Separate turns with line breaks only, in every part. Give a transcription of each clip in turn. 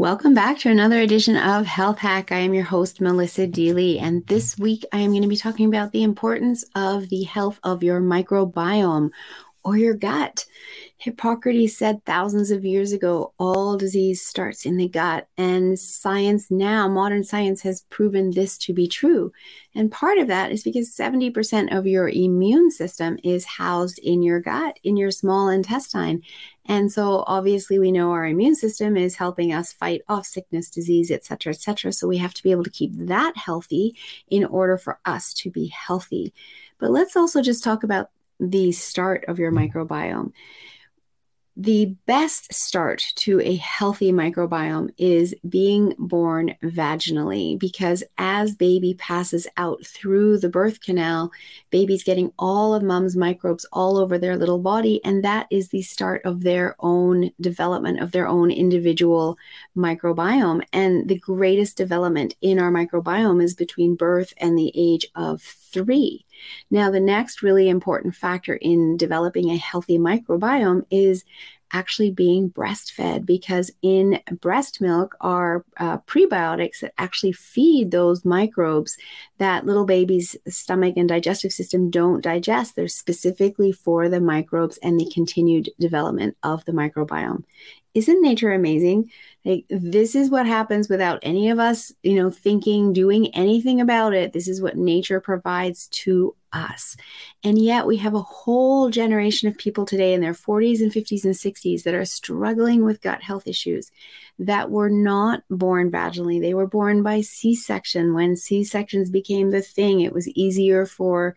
Welcome back to another edition of Health Hack. I am your host, Melissa Deely, and this week I am going to be talking about the importance of the health of your microbiome or your gut. Hippocrates said thousands of years ago, all disease starts in the gut. And science now, modern science has proven this to be true. And part of that is because 70% of your immune system is housed in your gut, in your small intestine. And so obviously we know our immune system is helping us fight off sickness, disease, et cetera, et cetera. So we have to be able to keep that healthy in order for us to be healthy. But let's also just talk about the start of your mm-hmm. microbiome the best start to a healthy microbiome is being born vaginally because as baby passes out through the birth canal, baby's getting all of mom's microbes all over their little body. And that is the start of their own development of their own individual microbiome. And the greatest development in our microbiome is between birth and the age of three. Now, the next really important factor in developing a healthy microbiome is actually being breastfed because in breast milk are uh, prebiotics that actually feed those microbes that little babies' stomach and digestive system don't digest. They're specifically for the microbes and the continued development of the microbiome. Isn't nature amazing? Like, this is what happens without any of us, you know, thinking, doing anything about it. This is what nature provides to us. And yet we have a whole generation of people today in their 40s and 50s and 60s that are struggling with gut health issues that were not born vaginally. They were born by C section. When C sections became the thing, it was easier for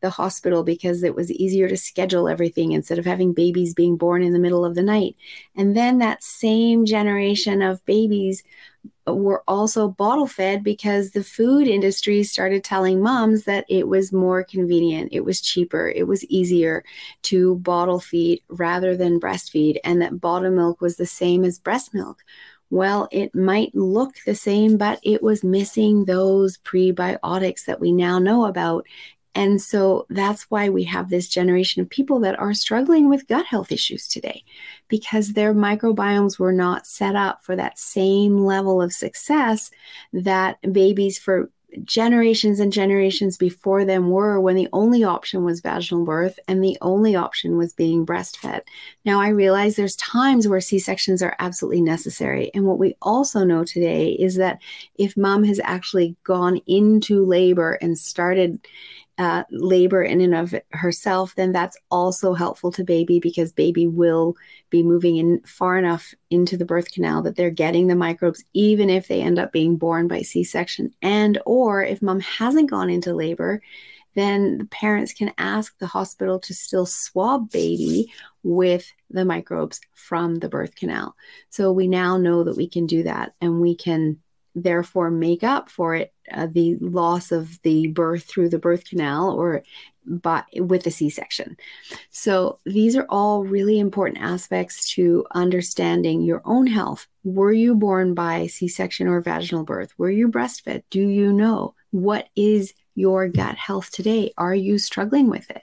the hospital because it was easier to schedule everything instead of having babies being born in the middle of the night. And then that same generation of babies were also bottle fed because the food industry started telling moms that it was more convenient, it was cheaper, it was easier to bottle feed rather than breastfeed, and that bottle milk was the same as breast milk. Well, it might look the same, but it was missing those prebiotics that we now know about and so that's why we have this generation of people that are struggling with gut health issues today because their microbiomes were not set up for that same level of success that babies for generations and generations before them were when the only option was vaginal birth and the only option was being breastfed. Now, I realize there's times where C sections are absolutely necessary. And what we also know today is that if mom has actually gone into labor and started uh, labor in and of herself, then that's also helpful to baby because baby will be moving in far enough into the birth canal that they're getting the microbes, even if they end up being born by C-section. And or if mom hasn't gone into labor, then the parents can ask the hospital to still swab baby with the microbes from the birth canal. So we now know that we can do that and we can therefore make up for it uh, the loss of the birth through the birth canal or but with a c-section. So these are all really important aspects to understanding your own health. Were you born by c-section or vaginal birth? Were you breastfed? Do you know what is your gut health today? Are you struggling with it?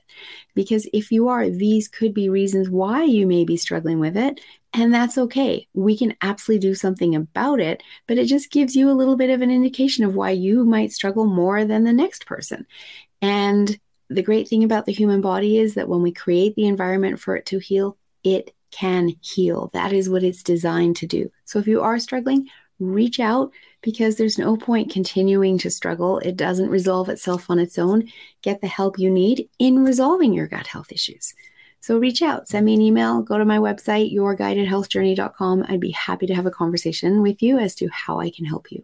Because if you are, these could be reasons why you may be struggling with it. And that's okay. We can absolutely do something about it, but it just gives you a little bit of an indication of why you might struggle more than the next person. And the great thing about the human body is that when we create the environment for it to heal, it can heal. That is what it's designed to do. So if you are struggling, reach out because there's no point continuing to struggle. It doesn't resolve itself on its own. Get the help you need in resolving your gut health issues. So reach out, send me an email, go to my website, yourguidedhealthjourney.com. I'd be happy to have a conversation with you as to how I can help you.